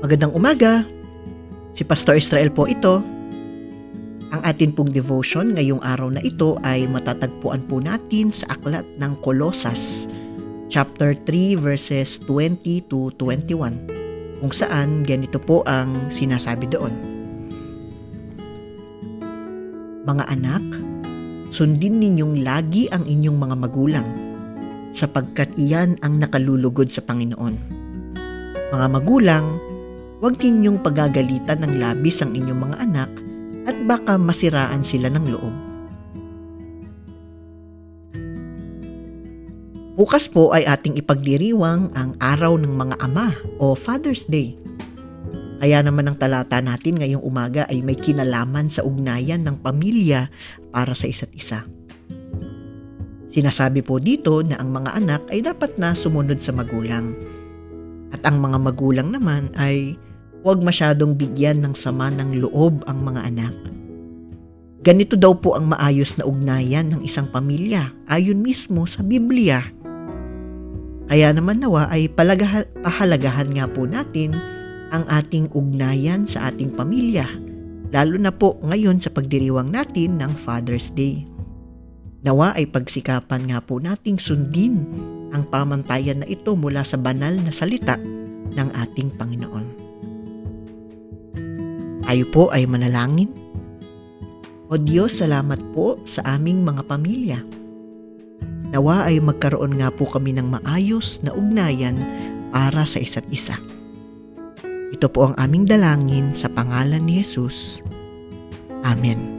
Magandang umaga. Si Pastor Israel po ito. Ang atin pong devotion ngayong araw na ito ay matatagpuan po natin sa aklat ng Kolosas, chapter 3 verses 20 to 21, kung saan ganito po ang sinasabi doon. Mga anak, sundin ninyong lagi ang inyong mga magulang, sapagkat iyan ang nakalulugod sa Panginoon. Mga magulang, huwag ninyong pagagalitan ng labis ang inyong mga anak at baka masiraan sila ng loob. Bukas po ay ating ipagdiriwang ang araw ng mga ama o Father's Day. Kaya naman ang talata natin ngayong umaga ay may kinalaman sa ugnayan ng pamilya para sa isa't isa. Sinasabi po dito na ang mga anak ay dapat na sumunod sa magulang. At ang mga magulang naman ay huwag masyadong bigyan ng sama ng loob ang mga anak. Ganito daw po ang maayos na ugnayan ng isang pamilya ayon mismo sa Biblia. Kaya naman nawa ay palagahan, pahalagahan nga po natin ang ating ugnayan sa ating pamilya, lalo na po ngayon sa pagdiriwang natin ng Father's Day. Nawa ay pagsikapan nga po nating sundin ang pamantayan na ito mula sa banal na salita ng ating Panginoon. Tayo po ay manalangin. O Diyos, salamat po sa aming mga pamilya. Nawa ay magkaroon nga po kami ng maayos na ugnayan para sa isa't isa. Ito po ang aming dalangin sa pangalan ni Jesus. Amen.